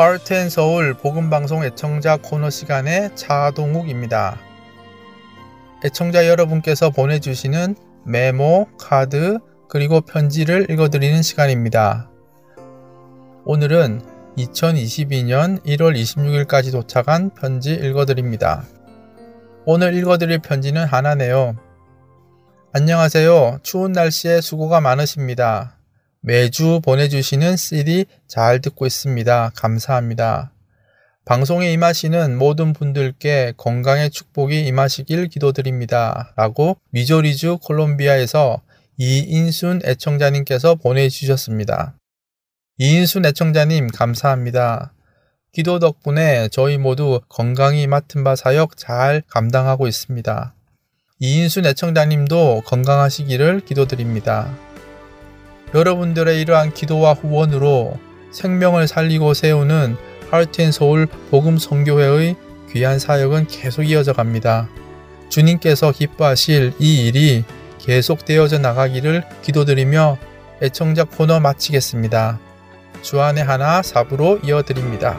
하트앤서울 복음방송 애청자 코너 시간의 차동욱입니다. 애청자 여러분께서 보내주시는 메모, 카드, 그리고 편지를 읽어드리는 시간입니다. 오늘은 2022년 1월 26일까지 도착한 편지 읽어드립니다. 오늘 읽어드릴 편지는 하나네요. 안녕하세요. 추운 날씨에 수고가 많으십니다. 매주 보내주시는 CD 잘 듣고 있습니다. 감사합니다. 방송에 임하시는 모든 분들께 건강의 축복이 임하시길 기도드립니다. 라고 미조리주 콜롬비아에서 이인순 애청자님께서 보내주셨습니다. 이인순 애청자님 감사합니다. 기도 덕분에 저희 모두 건강히 맡은 바 사역 잘 감당하고 있습니다. 이인순 애청자님도 건강하시기를 기도드립니다. 여러분들의 이러한 기도와 후원으로 생명을 살리고 세우는 하트앤서울 복음 성교회의 귀한 사역은 계속 이어져 갑니다. 주님께서 기뻐하실 이 일이 계속되어져 나가기를 기도드리며 애청자 코너 마치겠습니다. 주안의 하나 사부로 이어드립니다.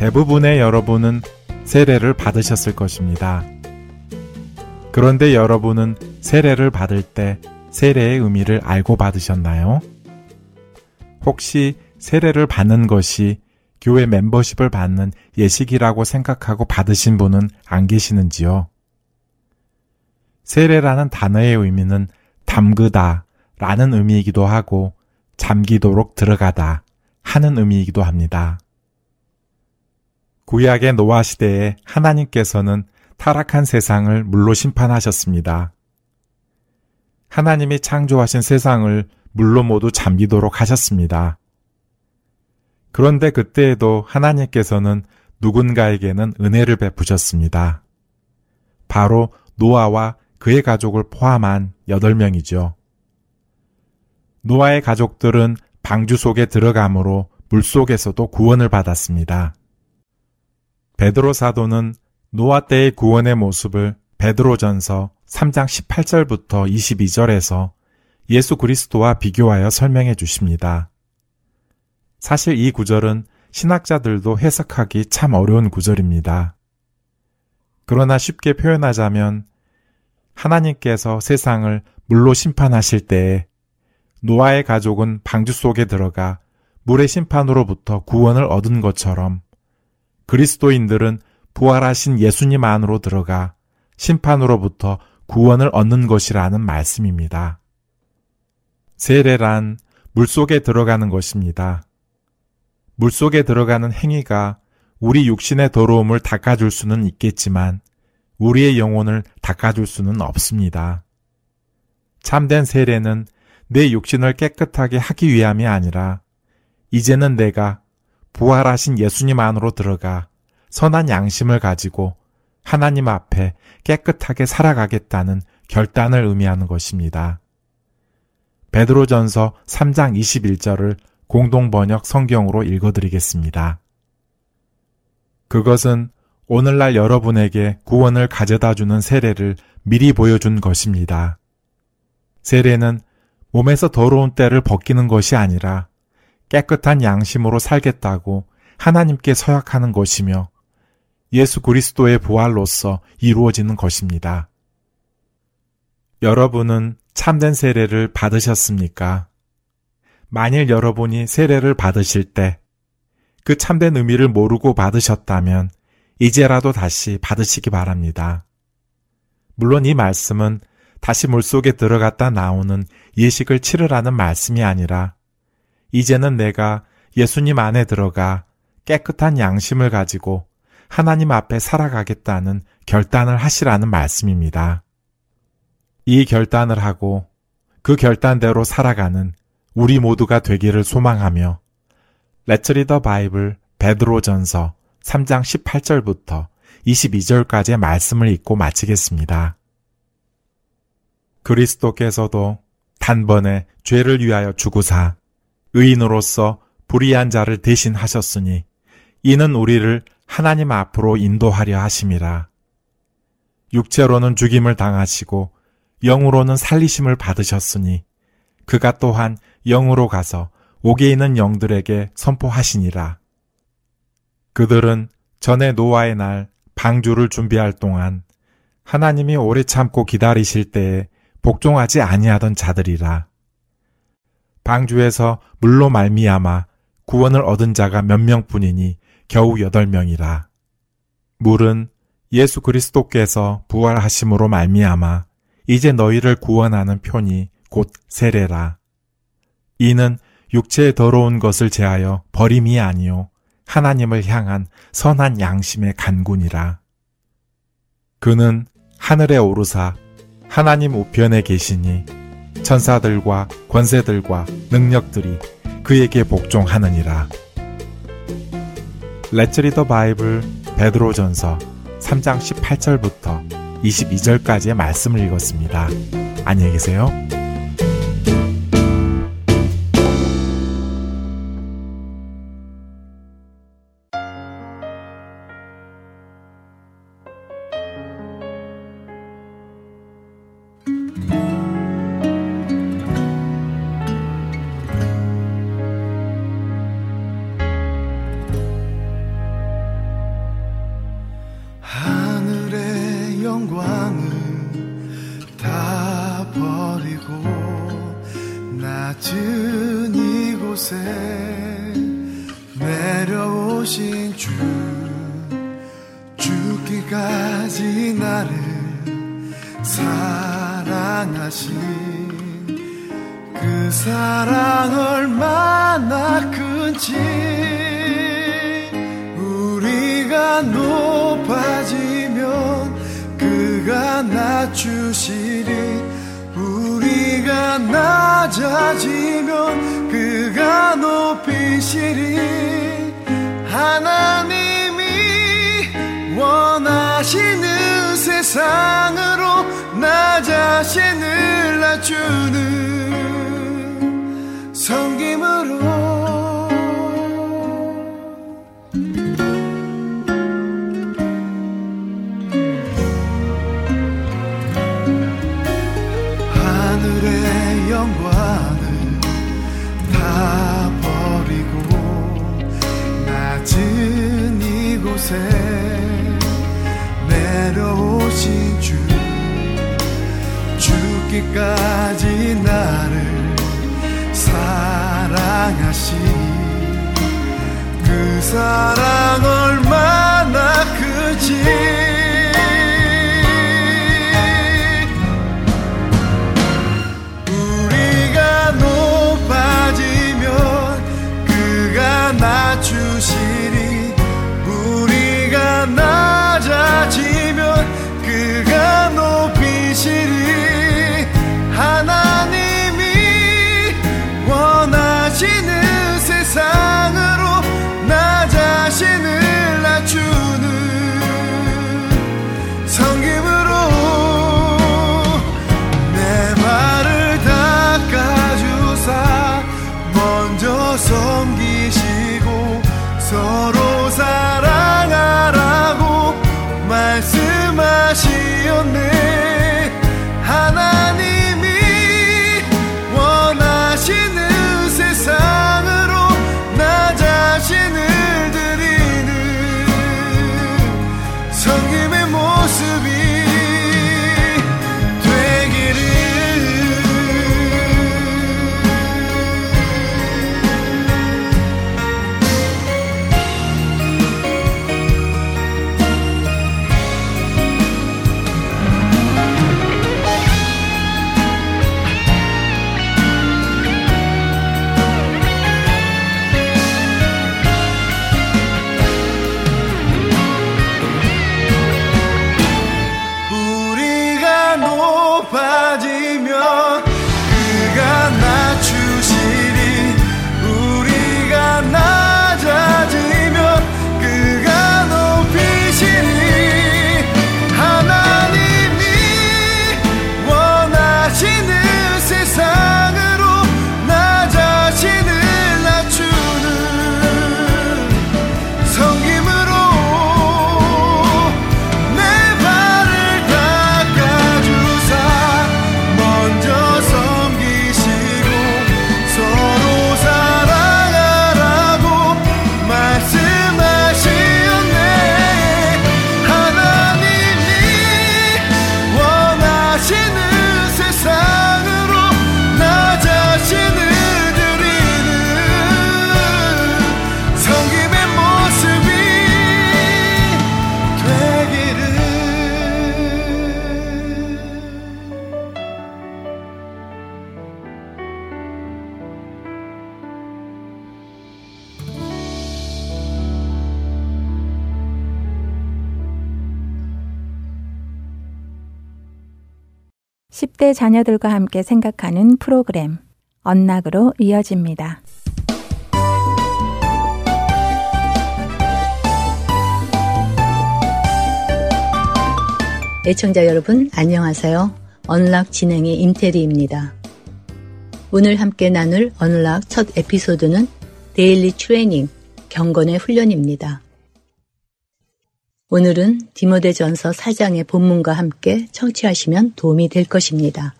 대부분의 여러분은 세례를 받으셨을 것입니다. 그런데 여러분은 세례를 받을 때 세례의 의미를 알고 받으셨나요? 혹시 세례를 받는 것이 교회 멤버십을 받는 예식이라고 생각하고 받으신 분은 안 계시는지요? 세례라는 단어의 의미는 담그다 라는 의미이기도 하고 잠기도록 들어가다 하는 의미이기도 합니다. 구약의 노아 시대에 하나님께서는 타락한 세상을 물로 심판하셨습니다. 하나님이 창조하신 세상을 물로 모두 잠기도록 하셨습니다. 그런데 그때에도 하나님께서는 누군가에게는 은혜를 베푸셨습니다. 바로 노아와 그의 가족을 포함한 8명이죠. 노아의 가족들은 방주 속에 들어감으로 물 속에서도 구원을 받았습니다. 베드로 사도는 노아 때의 구원의 모습을 베드로전서 3장 18절부터 22절에서 예수 그리스도와 비교하여 설명해 주십니다. 사실 이 구절은 신학자들도 해석하기 참 어려운 구절입니다. 그러나 쉽게 표현하자면 하나님께서 세상을 물로 심판하실 때에 노아의 가족은 방주 속에 들어가 물의 심판으로부터 구원을 얻은 것처럼 그리스도인들은 부활하신 예수님 안으로 들어가 심판으로부터 구원을 얻는 것이라는 말씀입니다. 세례란 물 속에 들어가는 것입니다. 물 속에 들어가는 행위가 우리 육신의 더러움을 닦아줄 수는 있겠지만 우리의 영혼을 닦아줄 수는 없습니다. 참된 세례는 내 육신을 깨끗하게 하기 위함이 아니라 이제는 내가 부활하신 예수님 안으로 들어가 선한 양심을 가지고 하나님 앞에 깨끗하게 살아가겠다는 결단을 의미하는 것입니다. 베드로전서 3장 21절을 공동 번역 성경으로 읽어드리겠습니다. 그것은 오늘날 여러분에게 구원을 가져다 주는 세례를 미리 보여준 것입니다. 세례는 몸에서 더러운 때를 벗기는 것이 아니라 깨끗한 양심으로 살겠다고 하나님께 서약하는 것이며 예수 그리스도의 부활로서 이루어지는 것입니다. 여러분은 참된 세례를 받으셨습니까? 만일 여러분이 세례를 받으실 때 그 참된 의미를 모르고 받으셨다면 이제라도 다시 받으시기 바랍니다. 물론 이 말씀은 다시 물속에 들어갔다 나오는 예식을 치르라는 말씀이 아니라 이제는 내가 예수님 안에 들어가 깨끗한 양심을 가지고 하나님 앞에 살아가겠다는 결단을 하시라는 말씀입니다. 이 결단을 하고 그 결단대로 살아가는 우리 모두가 되기를 소망하며 레츠 리더 바이블 베드로전서 3장 18절부터 22절까지의 말씀을 읽고 마치겠습니다. 그리스도께서도 단번에 죄를 위하여 죽으사 의인으로서 불의한 자를 대신하셨으니 이는 우리를 하나님 앞으로 인도하려 하심이라. 육체로는 죽임을 당하시고 영으로는 살리심을 받으셨으니 그가 또한 영으로 가서 옥에 있는 영들에게 선포하시니라. 그들은 전에 노아의 날 방주를 준비할 동안 하나님이 오래 참고 기다리실 때에 복종하지 아니하던 자들이라. 방주에서 물로 말미암아 구원을 얻은 자가 몇 명뿐이니 겨우 여덟 명이라. 물은 예수 그리스도께서 부활하심으로 말미암아 이제 너희를 구원하는 편이 곧 세례라. 이는 육체의 더러운 것을 제하여 버림이 아니요 하나님을 향한 선한 양심의 간군이라. 그는 하늘에 오르사 하나님 우편에 계시니 천사들과 권세들과 능력들이 그에게 복종하느니라. 레츠 리더 바이블 베드로전서 3장 18절부터 22절까지의 말씀을 읽었습니다. 안녕히 계세요. 내려오신 주 죽기까지 나를 사랑하신 그 사랑 얼 10대 자녀들과 함께 생각하는 프로그램 Unlock으로 이어집니다. 애청자 여러분 안녕하세요. Unlock 진행의 임태리입니다. 오늘 함께 나눌 Unlock 첫 에피소드는 Daily Training 경건의 훈련입니다. 오늘은 디모데전서 4장의 본문과 함께 청취하시면 도움이 될 것입니다.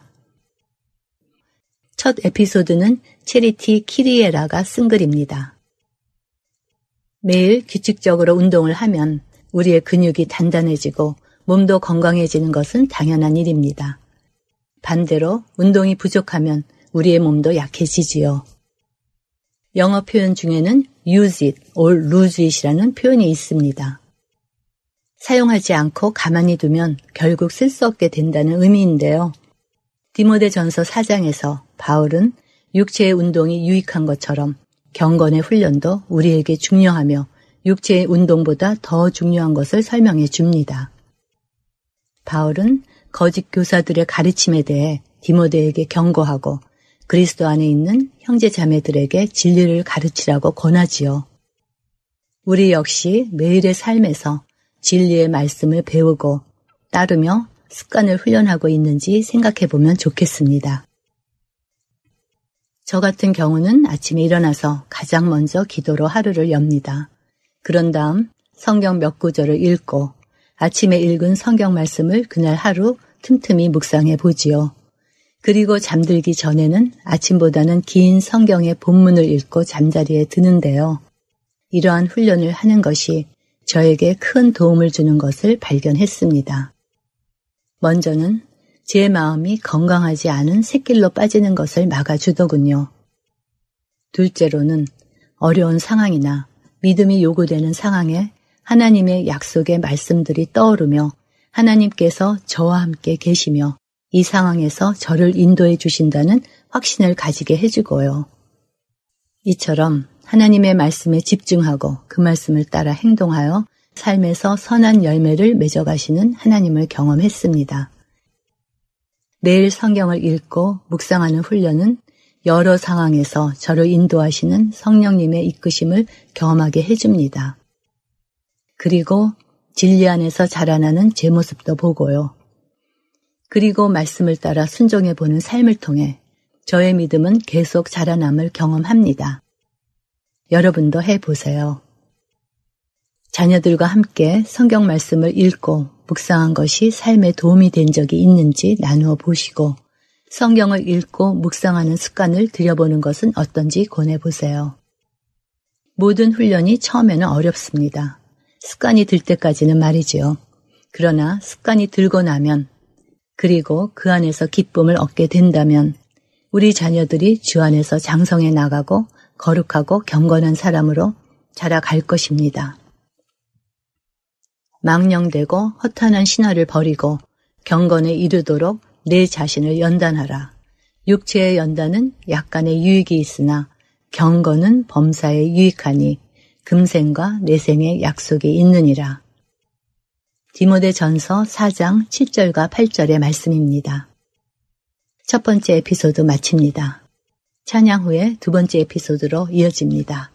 첫 에피소드는 체리티 키리에라가 쓴 글입니다. 매일 규칙적으로 운동을 하면 우리의 근육이 단단해지고 몸도 건강해지는 것은 당연한 일입니다. 반대로 운동이 부족하면 우리의 몸도 약해지지요. 영어 표현 중에는 use it or lose it이라는 표현이 있습니다. 사용하지 않고 가만히 두면 결국 쓸 수 없게 된다는 의미인데요. 디모데 전서 4장에서 바울은 육체의 운동이 유익한 것처럼 경건의 훈련도 우리에게 중요하며 육체의 운동보다 더 중요한 것을 설명해 줍니다. 바울은 거짓 교사들의 가르침에 대해 디모데에게 경고하고 그리스도 안에 있는 형제 자매들에게 진리를 가르치라고 권하지요. 우리 역시 매일의 삶에서 진리의 말씀을 배우고 따르며 습관을 훈련하고 있는지 생각해 보면 좋겠습니다. 저 같은 경우는 아침에 일어나서 가장 먼저 기도로 하루를 엽니다. 그런 다음 성경 몇 구절을 읽고 아침에 읽은 성경 말씀을 그날 하루 틈틈이 묵상해 보지요. 그리고 잠들기 전에는 아침보다는 긴 성경의 본문을 읽고 잠자리에 드는데요. 이러한 훈련을 하는 것이 저에게 큰 도움을 주는 것을 발견했습니다. 먼저는 제 마음이 건강하지 않은 새길로 빠지는 것을 막아주더군요. 둘째로는 어려운 상황이나 믿음이 요구되는 상황에 하나님의 약속의 말씀들이 떠오르며 하나님께서 저와 함께 계시며 이 상황에서 저를 인도해 주신다는 확신을 가지게 해주고요. 이처럼 하나님의 말씀에 집중하고 그 말씀을 따라 행동하여 삶에서 선한 열매를 맺어가시는 하나님을 경험했습니다. 매일 성경을 읽고 묵상하는 훈련은 여러 상황에서 저를 인도하시는 성령님의 이끄심을 경험하게 해줍니다. 그리고 진리 안에서 자라나는 제 모습도 보고요. 그리고 말씀을 따라 순종해 보는 삶을 통해 저의 믿음은 계속 자라남을 경험합니다. 여러분도 해보세요. 자녀들과 함께 성경 말씀을 읽고 묵상한 것이 삶에 도움이 된 적이 있는지 나누어 보시고 성경을 읽고 묵상하는 습관을 들여보는 것은 어떤지 권해보세요. 모든 훈련이 처음에는 어렵습니다. 습관이 들 때까지는 말이지요. 그러나 습관이 들고 나면 그리고 그 안에서 기쁨을 얻게 된다면 우리 자녀들이 주 안에서 장성해 나가고 거룩하고 경건한 사람으로 자라갈 것입니다. 망령되고 허탄한 신화를 버리고 경건에 이르도록 내 자신을 연단하라. 육체의 연단은 약간의 유익이 있으나 경건은 범사에 유익하니 금생과 내생의 약속이 있느니라. 디모데 전서 4장 7절과 8절의 말씀입니다. 첫 번째 에피소드 마칩니다. 찬양 후에 두 번째 에피소드로 이어집니다.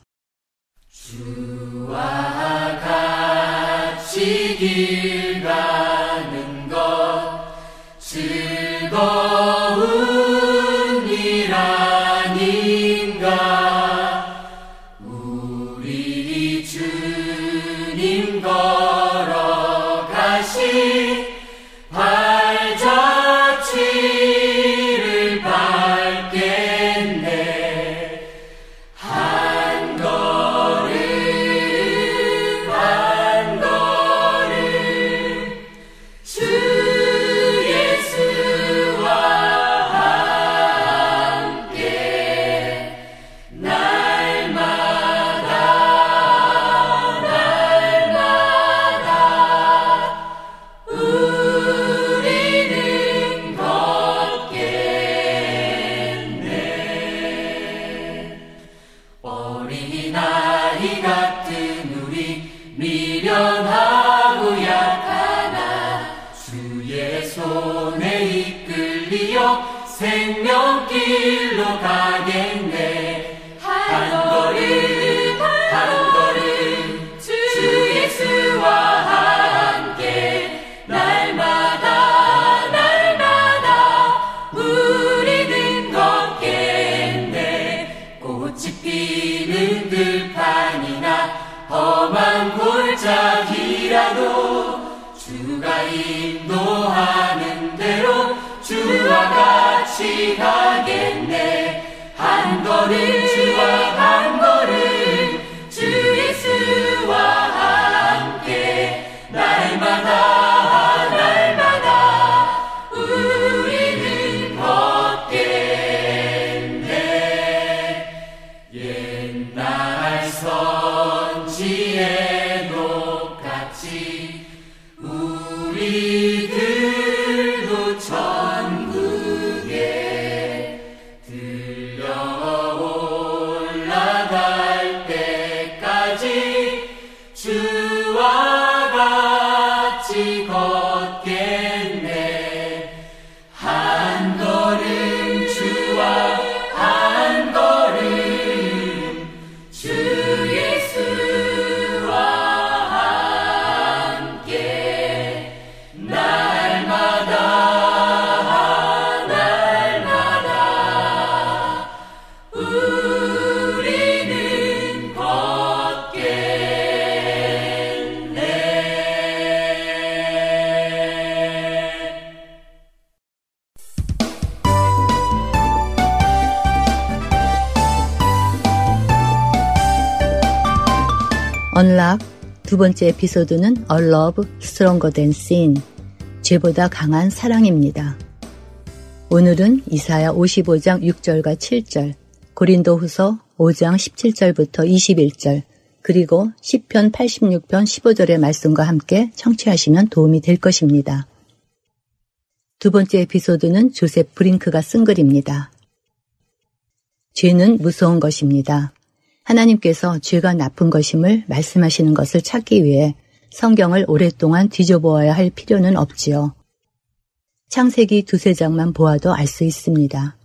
주와 같이 길 가는 것 즐거운 반짝이라도 주가 인도하는 대로 주와 같이 가겠네 한 걸음 주와 언락 두 번째 에피소드는 A Love Stronger Than Sin 죄보다 강한 사랑입니다. 오늘은 이사야 55장 6절과 7절, 고린도 후서 5장 17절부터 21절, 그리고 10편 86편 15절의 말씀과 함께 청취하시면 도움이 될 것입니다. 두 번째 에피소드는 조셉 브링크가 쓴 글입니다. 죄는 무서운 것입니다. 하나님께서 죄가 나쁜 것임을 말씀하시는 것을 찾기 위해 성경을 오랫동안 뒤져보아야 할 필요는 없지요. 창세기 두세 장만 보아도 알 수 있습니다.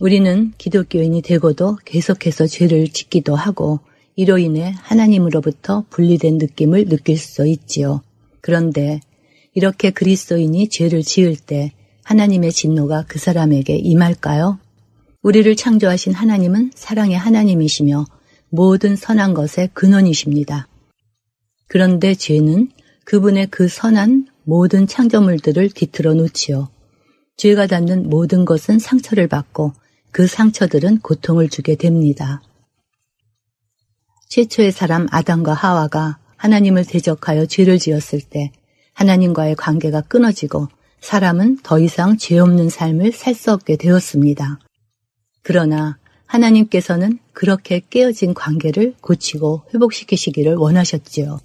우리는 기독교인이 되고도 계속해서 죄를 짓기도 하고 이로 인해 하나님으로부터 분리된 느낌을 느낄 수 있지요. 그런데 이렇게 그리스도인이 죄를 지을 때 하나님의 진노가 그 사람에게 임할까요? 우리를 창조하신 하나님은 사랑의 하나님이시며 모든 선한 것의 근원이십니다. 그런데 죄는 그분의 그 선한 모든 창조물들을 뒤틀어 놓지요. 죄가 닿는 모든 것은 상처를 받고 그 상처들은 고통을 주게 됩니다. 최초의 사람 아담과 하와가 하나님을 대적하여 죄를 지었을 때 하나님과의 관계가 끊어지고 사람은 더 이상 죄 없는 삶을 살 수 없게 되었습니다. 그러나 하나님께서는 그렇게 깨어진 관계를 고치고 회복시키시기를 원하셨지요.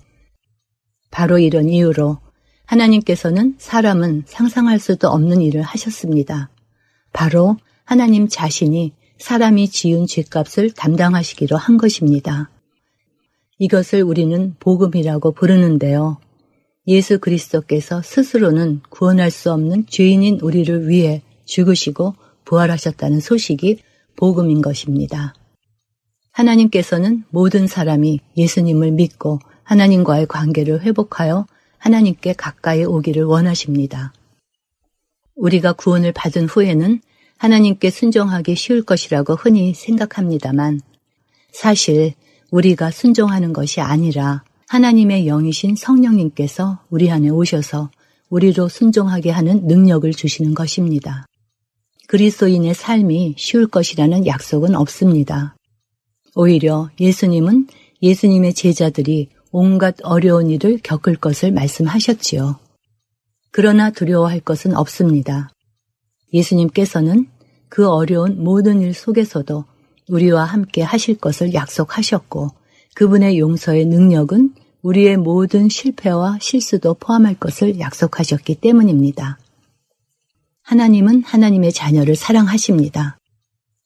바로 이런 이유로 하나님께서는 사람은 상상할 수도 없는 일을 하셨습니다. 바로 하나님 자신이 사람이 지은 죄값을 담당하시기로 한 것입니다. 이것을 우리는 복음이라고 부르는데요. 예수 그리스도께서 스스로는 구원할 수 없는 죄인인 우리를 위해 죽으시고 부활하셨다는 소식이 복음인 것입니다. 하나님께서는 모든 사람이 예수님을 믿고 하나님과의 관계를 회복하여 하나님께 가까이 오기를 원하십니다. 우리가 구원을 받은 후에는 하나님께 순종하기 쉬울 것이라고 흔히 생각합니다만 사실 우리가 순종하는 것이 아니라 하나님의 영이신 성령님께서 우리 안에 오셔서 우리로 순종하게 하는 능력을 주시는 것입니다. 그리스도인의 삶이 쉬울 것이라는 약속은 없습니다. 오히려 예수님은 예수님의 제자들이 온갖 어려운 일을 겪을 것을 말씀하셨지요. 그러나 두려워할 것은 없습니다. 예수님께서는 그 어려운 모든 일 속에서도 우리와 함께 하실 것을 약속하셨고 그분의 용서의 능력은 우리의 모든 실패와 실수도 포함할 것을 약속하셨기 때문입니다. 하나님은 하나님의 자녀를 사랑하십니다.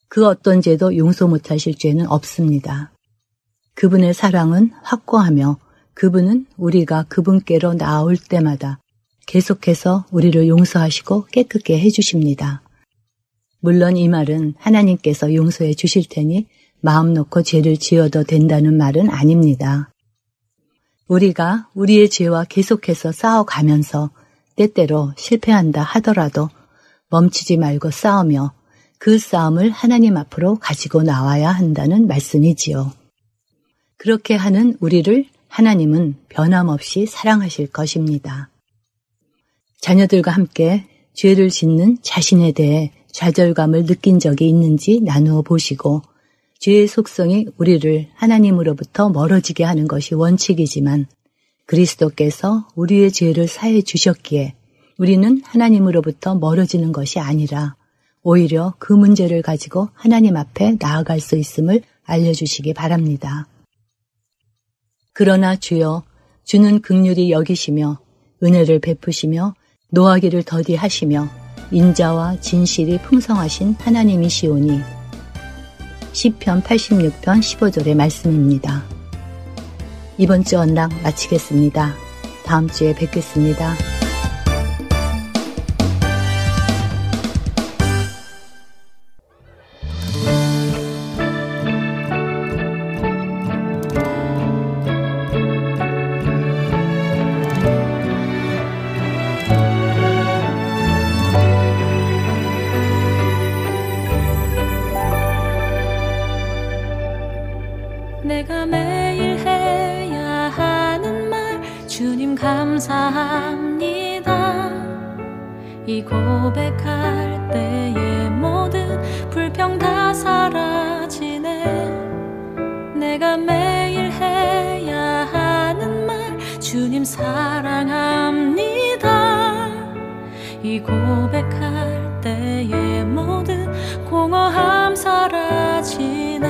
그 어떤 죄도 용서 못하실 죄는 없습니다. 그분의 사랑은 확고하며 그분은 우리가 그분께로 나올 때마다 계속해서 우리를 용서하시고 깨끗게 해주십니다. 물론 이 말은 하나님께서 용서해 주실 테니 마음 놓고 죄를 지어도 된다는 말은 아닙니다. 우리가 우리의 죄와 계속해서 싸워가면서 때때로 실패한다 하더라도 멈추지 말고 싸우며 그 싸움을 하나님 앞으로 가지고 나와야 한다는 말씀이지요. 그렇게 하는 우리를 하나님은 변함없이 사랑하실 것입니다. 자녀들과 함께 죄를 짓는 자신에 대해 좌절감을 느낀 적이 있는지 나누어 보시고 죄의 속성이 우리를 하나님으로부터 멀어지게 하는 것이 원칙이지만 그리스도께서 우리의 죄를 사해 주셨기에 우리는 하나님으로부터 멀어지는 것이 아니라 오히려 그 문제를 가지고 하나님 앞에 나아갈 수 있음을 알려주시기 바랍니다. 그러나 주여 주는 극률이 여기시며 은혜를 베푸시며 노하기를 더디하시며 인자와 진실이 풍성하신 하나님이시오니 시편 86편 15절의 말씀입니다. 이번 주 언락 마치겠습니다. 다음 주에 뵙겠습니다. 고백할 때의 모든 공허함 사라지네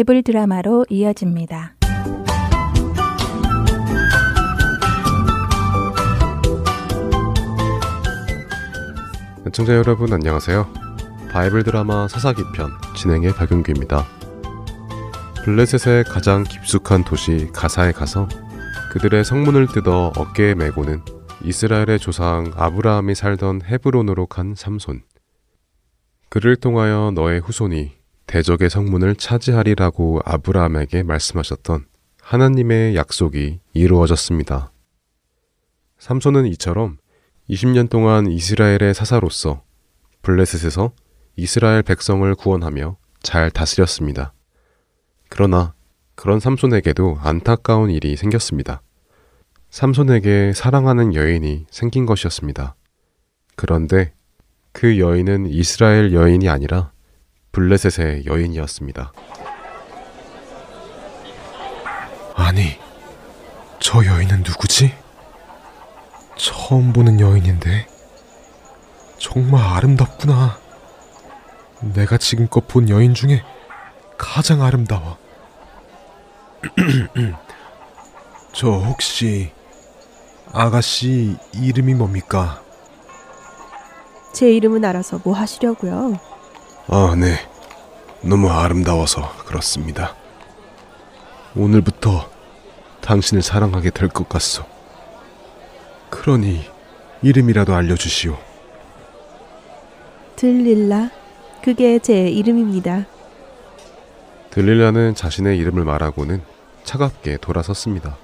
바이블 드라마로 이어집니다. 애청자 여러분 안녕하세요. 바이블 드라마 사사기 편 진행의 박윤규입니다. 블레셋의 가장 깊숙한 도시 가사에 가서 그들의 성문을 뜯어 어깨에 메고는 이스라엘의 조상 아브라함이 살던 헤브론으로 간 삼손. 그를 통하여 너의 후손이 대적의 성문을 차지하리라고 아브라함에게 말씀하셨던 하나님의 약속이 이루어졌습니다. 삼손은 이처럼 20년 동안 이스라엘의 사사로서 블레셋에서 이스라엘 백성을 구원하며 잘 다스렸습니다. 그러나 그런 삼손에게도 안타까운 일이 생겼습니다. 삼손에게 사랑하는 여인이 생긴 것이었습니다. 그런데 그 여인은 이스라엘 여인이 아니라 블레셋의 여인이었습니다. 아니, 저 여인은 누구지? 처음 보는 여인인데 정말 아름답구나. 내가 지금껏 본 여인 중에 가장 아름다워. 저 혹시 아가씨 이름이 뭡니까? 제 이름은 알아서 뭐 하시려고요? 아, 네. 너무 아름다워서 그렇습니다. 오늘부터 당신을 사랑하게 될 것 같소. 그러니 이름이라도 알려주시오. 들릴라. 그게 제 이름입니다. 들릴라는 자신의 이름을 말하고는 차갑게 돌아섰습니다.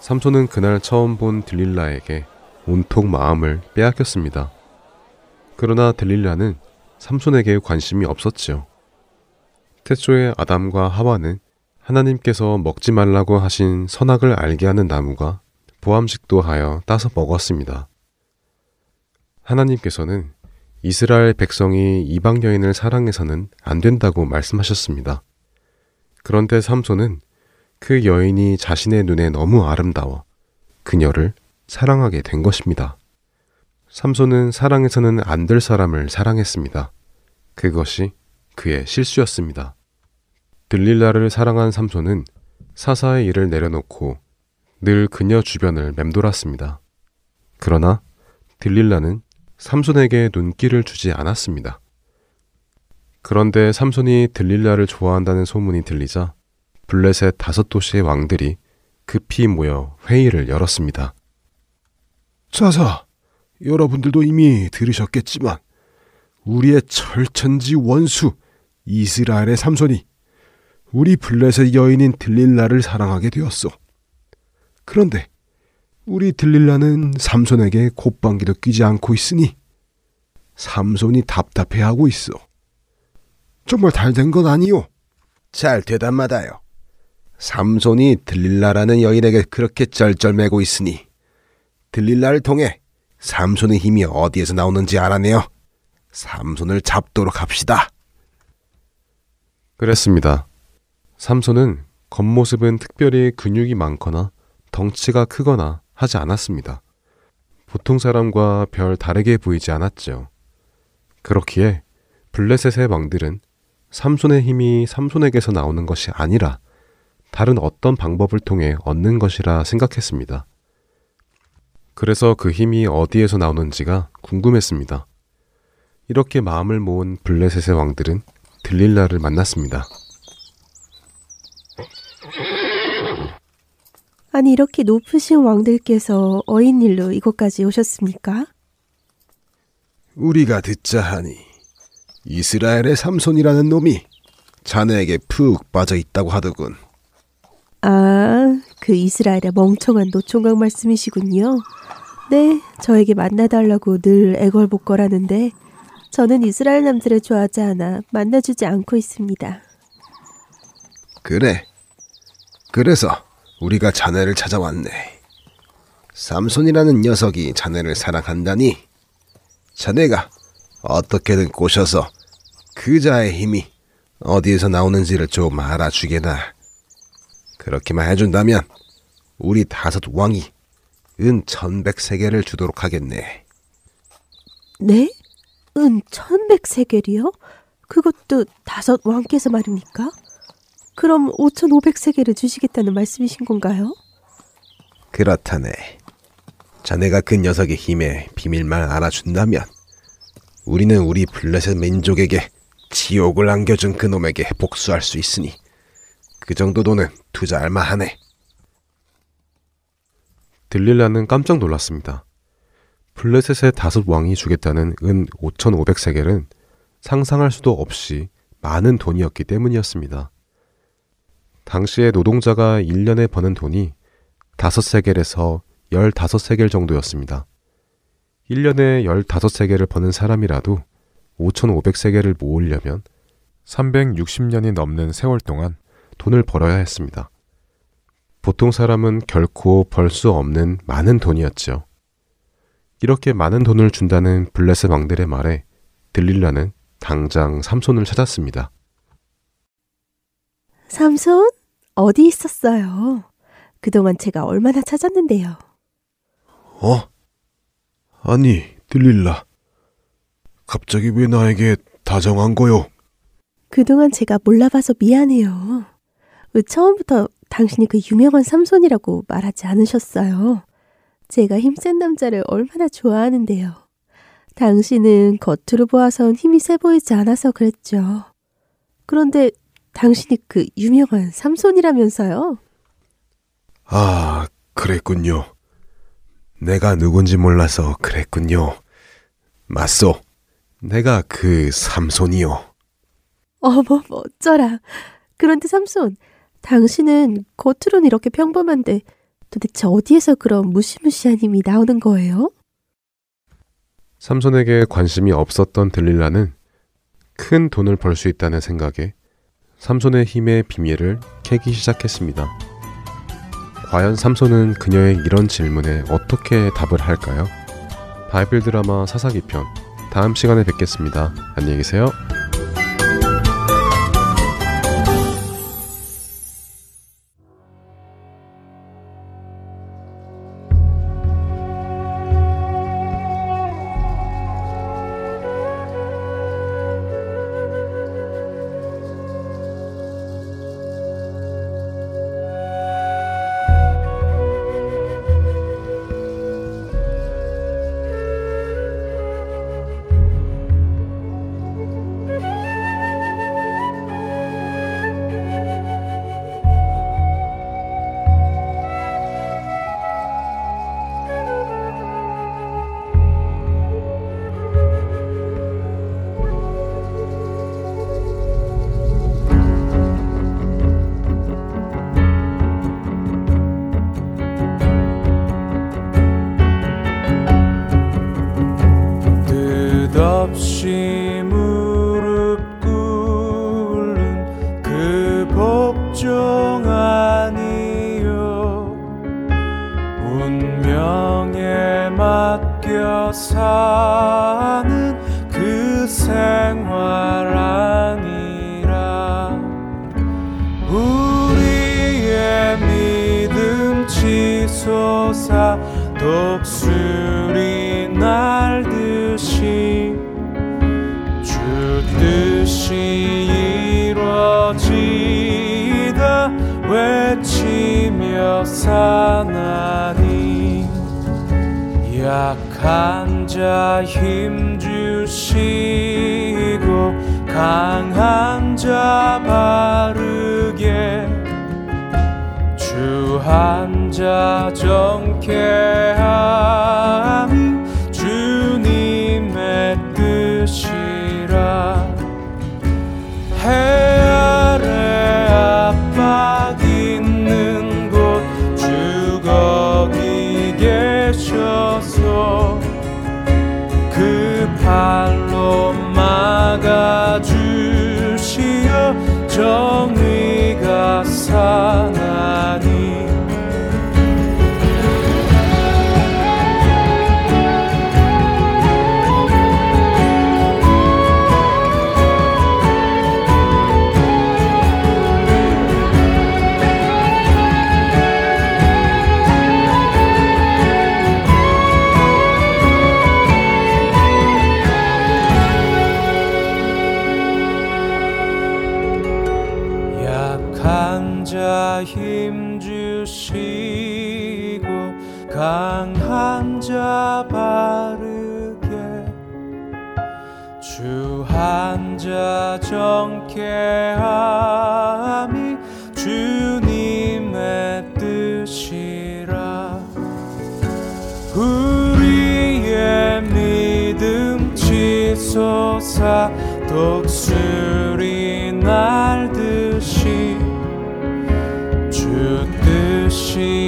삼손은 그날 처음 본 들릴라에게 온통 마음을 빼앗겼습니다. 그러나 들릴라는 삼손에게 관심이 없었지요. 태초에 아담과 하와는 하나님께서 먹지 말라고 하신 선악을 알게 하는 나무가 보암식도 하여 따서 먹었습니다. 하나님께서는 이스라엘 백성이 이방 여인을 사랑해서는 안 된다고 말씀하셨습니다. 그런데 삼손은 그 여인이 자신의 눈에 너무 아름다워 그녀를 사랑하게 된 것입니다. 삼손은 사랑해서는 안 될 사람을 사랑했습니다. 그것이 그의 실수였습니다. 들릴라를 사랑한 삼손은 사사의 일을 내려놓고 늘 그녀 주변을 맴돌았습니다. 그러나 들릴라는 삼손에게 눈길을 주지 않았습니다. 그런데 삼손이 들릴라를 좋아한다는 소문이 들리자 블레셋 다섯 도시의 왕들이 급히 모여 회의를 열었습니다. 자자, 여러분들도 이미 들으셨겠지만 우리의 철천지 원수 이스라엘의 삼손이 우리 블레셋 여인인 들릴라를 사랑하게 되었소. 그런데 우리 들릴라는 삼손에게 콧방귀도 끼지 않고 있으니 삼손이 답답해하고 있어. 정말 잘 된 건 아니요. 잘 대답마다요. 삼손이 들릴라라는 여인에게 그렇게 쩔쩔매고 있으니 들릴라를 통해 삼손의 힘이 어디에서 나오는지 알아내요. 삼손을 잡도록 합시다. 그랬습니다. 삼손은 겉모습은 특별히 근육이 많거나 덩치가 크거나 하지 않았습니다. 보통 사람과 별 다르게 보이지 않았죠. 그렇기에 블레셋의 왕들은 삼손의 힘이 삼손에게서 나오는 것이 아니라 다른 어떤 방법을 통해 얻는 것이라 생각했습니다. 그래서 그 힘이 어디에서 나오는지가 궁금했습니다. 이렇게 마음을 모은 블레셋의 왕들은 들릴라를 만났습니다. 아니 이렇게 높으신 왕들께서 어인 일로 이곳까지 오셨습니까? 우리가 듣자 하니 이스라엘의 삼손이라는 놈이 자네에게 푹 빠져 있다고 하더군. 아, 그 이스라엘의 멍청한 노총각 말씀이시군요. 네, 저에게 만나달라고 늘 애걸복걸하는데 저는 이스라엘 남들을 좋아하지 않아 만나주지 않고 있습니다. 그래. 그래서 우리가 자네를 찾아왔네. 삼손이라는 녀석이 자네를 사랑한다니. 자네가 어떻게든 꼬셔서 그 자의 힘이 어디에서 나오는지를 좀 알아주게나. 그렇게만 해준다면 우리 다섯 왕이 은 천백 세계를 주도록 하겠네. 네? 은 천백 세겔이요? 그것도 다섯 왕께서 말입니까? 그럼 오천오백 세겔을 주시겠다는 말씀이신 건가요? 그렇다네. 자네가 그 녀석의 힘에 비밀만 알아준다면 우리는 우리 블레셋 민족에게 지옥을 안겨준 그 놈에게 복수할 수 있으니 그 정도 돈은 투자할 만하네. 들릴라는 깜짝 놀랐습니다. 블레셋의 다섯 왕이 주겠다는 은 5,500세겔은 상상할 수도 없이 많은 돈이었기 때문이었습니다. 당시에 노동자가 1년에 버는 돈이 5세겔에서 15세겔 정도였습니다. 1년에 15세겔을 버는 사람이라도 5,500세겔을 모으려면 360년이 넘는 세월 동안 돈을 벌어야 했습니다. 보통 사람은 결코 벌 수 없는 많은 돈이었죠. 이렇게 많은 돈을 준다는 블레셋 왕들의 말에 들릴라는 당장 삼손을 찾았습니다. 삼손? 어디 있었어요? 그동안 제가 얼마나 찾았는데요. 어? 아니, 들릴라. 갑자기 왜 나에게 다정한 거요? 그동안 제가 몰라봐서 미안해요. 처음부터 당신이 그 유명한 삼손이라고 말하지 않으셨어요. 제가 힘센 남자를 얼마나 좋아하는데요. 당신은 겉으로 보아선 힘이 세 보이지 않아서 그랬죠. 그런데 당신이 그 유명한 삼손이라면서요? 아, 그랬군요. 내가 누군지 몰라서 그랬군요. 맞소. 내가 그 삼손이요. 어머, 어쩌라. 그런데 삼손, 당신은 겉으로는 이렇게 평범한데 도대체 어디에서 그런 무시무시한 힘이 나오는 거예요? 삼손에게 관심이 없었던 들릴라는 큰 돈을 벌 수 있다는 생각에 삼손의 힘의 비밀을 캐기 시작했습니다. 과연 삼손은 그녀의 이런 질문에 어떻게 답을 할까요? 바이블 드라마 사사기 편 다음 시간에 뵙겠습니다. 안녕히 계세요. 생활아니라 우리의 믿음 치솟아 독수리 날듯이 주 뜻이 이루어지다 외치며 사나니 약한 자 힘. 주시고 강한 자 바르게 주 한 자 정케함이 주님의 뜻이라. 해 아래 압박 그 발로 막아주시어 정의가 사나 자 바르게 주 한 자 정케함이 주님의 뜻이라. 우리의 믿음 치솟아 독수리 날듯이 주 뜻이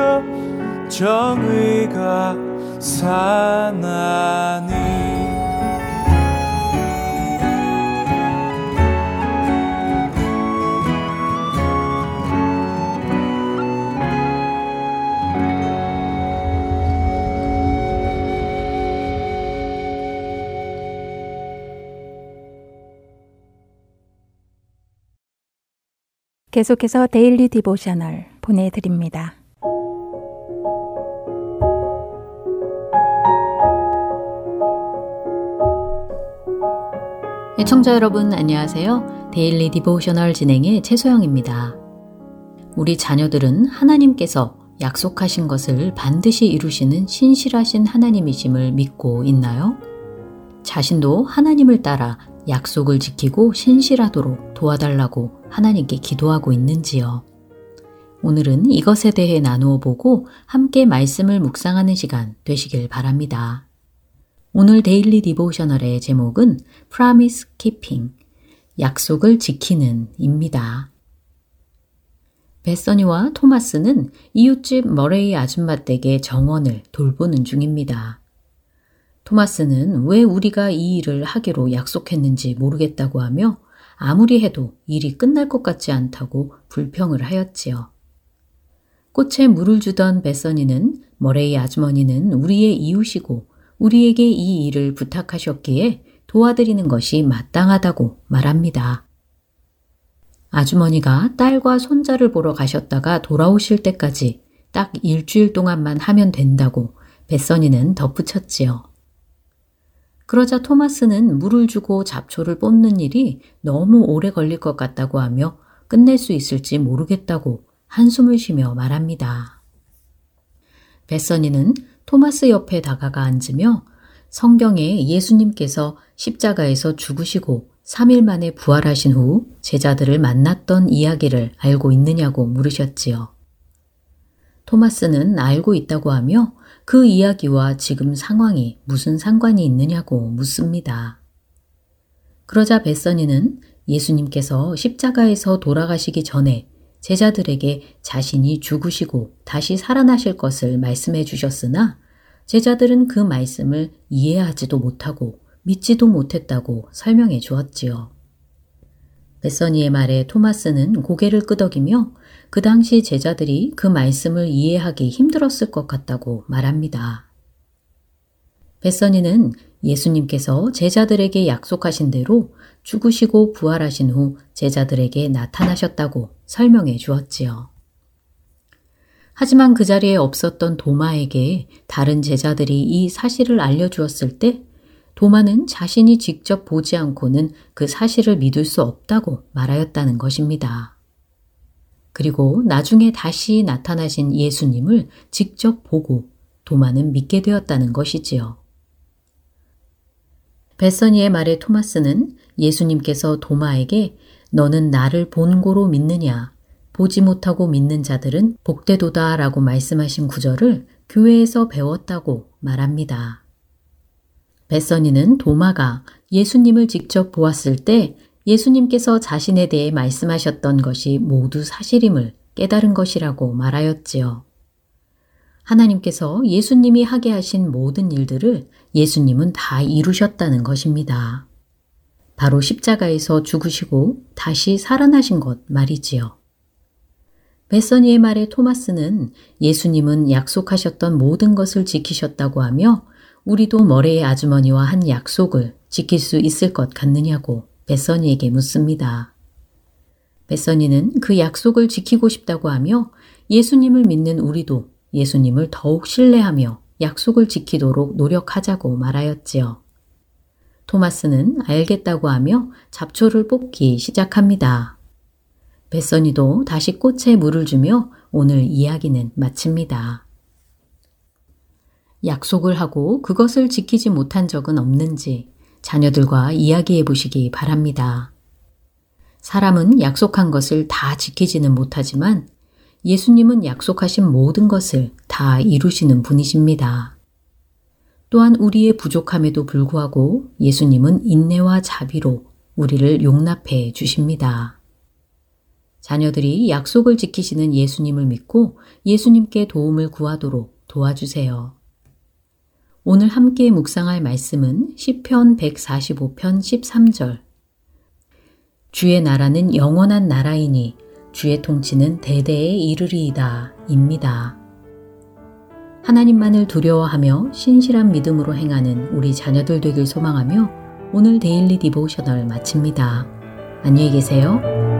주시어 정의가 사나니 계속해서 Daily Devotional 보내드립니다. 애청자 여러분 안녕하세요. Daily Devotional 진행의 최소영입니다. 우리 자녀들은 하나님께서 약속하신 것을 반드시 이루시는 신실하신 하나님이심을 믿고 있나요? 자신도 하나님을 따라 약속을 지키고 신실하도록 도와달라고 하나님께 기도하고 있는지요? 오늘은 이것에 대해 나누어 보고 함께 말씀을 묵상하는 시간 되시길 바랍니다. 오늘 Daily Devotional의 제목은 Promise Keeping, 약속을 지키는 입니다. 베서니와 토마스는 이웃집 머레이 아줌마 댁의 정원을 돌보는 중입니다. 토마스는 왜 우리가 이 일을 하기로 약속했는지 모르겠다고 하며 아무리 해도 일이 끝날 것 같지 않다고 불평을 하였지요. 꽃에 물을 주던 베서니는 머레이 아주머니는 우리의 이웃이고 우리에게 이 일을 부탁하셨기에 도와드리는 것이 마땅하다고 말합니다. 아주머니가 딸과 손자를 보러 가셨다가 돌아오실 때까지 딱 일주일 동안만 하면 된다고 베서니는 덧붙였지요. 그러자 토마스는 물을 주고 잡초를 뽑는 일이 너무 오래 걸릴 것 같다고 하며 끝낼 수 있을지 모르겠다고 한숨을 쉬며 말합니다. 베서니는 토마스 옆에 다가가 앉으며 성경에 예수님께서 십자가에서 죽으시고 3일 만에 부활하신 후 제자들을 만났던 이야기를 알고 있느냐고 물으셨지요. 토마스는 알고 있다고 하며 그 이야기와 지금 상황이 무슨 상관이 있느냐고 묻습니다. 그러자 베서니는 예수님께서 십자가에서 돌아가시기 전에 제자들에게 자신이 죽으시고 다시 살아나실 것을 말씀해 주셨으나 제자들은 그 말씀을 이해하지도 못하고 믿지도 못했다고 설명해 주었지요. 베서니의 말에 토마스는 고개를 끄덕이며 그 당시 제자들이 그 말씀을 이해하기 힘들었을 것 같다고 말합니다. 베서니는 예수님께서 제자들에게 약속하신 대로 죽으시고 부활하신 후 제자들에게 나타나셨다고 설명해 주었지요. 하지만 그 자리에 없었던 도마에게 다른 제자들이 이 사실을 알려주었을 때 도마는 자신이 직접 보지 않고는 그 사실을 믿을 수 없다고 말하였다는 것입니다. 그리고 나중에 다시 나타나신 예수님을 직접 보고 도마는 믿게 되었다는 것이지요. 베서니의 말에 토마스는 예수님께서 도마에게 너는 나를 본고로 믿느냐 보지 못하고 믿는 자들은 복되도다 라고 말씀하신 구절을 교회에서 배웠다고 말합니다. 베서니는 도마가 예수님을 직접 보았을 때 예수님께서 자신에 대해 말씀하셨던 것이 모두 사실임을 깨달은 것이라고 말하였지요. 하나님께서 예수님이 하게 하신 모든 일들을 예수님은 다 이루셨다는 것입니다. 바로 십자가에서 죽으시고 다시 살아나신 것 말이지요. 베서니의 말에 토마스는 예수님은 약속하셨던 모든 것을 지키셨다고 하며 우리도 머레의 아주머니와 한 약속을 지킬 수 있을 것 같느냐고 베서니에게 묻습니다. 베서니는 그 약속을 지키고 싶다고 하며 예수님을 믿는 우리도 예수님을 더욱 신뢰하며 약속을 지키도록 노력하자고 말하였지요. 토마스는 알겠다고 하며 잡초를 뽑기 시작합니다. 베서니도 다시 꽃에 물을 주며 오늘 이야기는 마칩니다. 약속을 하고 그것을 지키지 못한 적은 없는지 자녀들과 이야기해 보시기 바랍니다. 사람은 약속한 것을 다 지키지는 못하지만 예수님은 약속하신 모든 것을 다 이루시는 분이십니다. 또한 우리의 부족함에도 불구하고 예수님은 인내와 자비로 우리를 용납해 주십니다. 자녀들이 약속을 지키시는 예수님을 믿고 예수님께 도움을 구하도록 도와주세요. 오늘 함께 묵상할 말씀은 시편 145편 13절. 주의 나라는 영원한 나라이니 주의 통치는 대대에 이르리이다. 입니다. 하나님만을 두려워하며 신실한 믿음으로 행하는 우리 자녀들 되길 소망하며 오늘 Daily Devotional 마칩니다. 안녕히 계세요.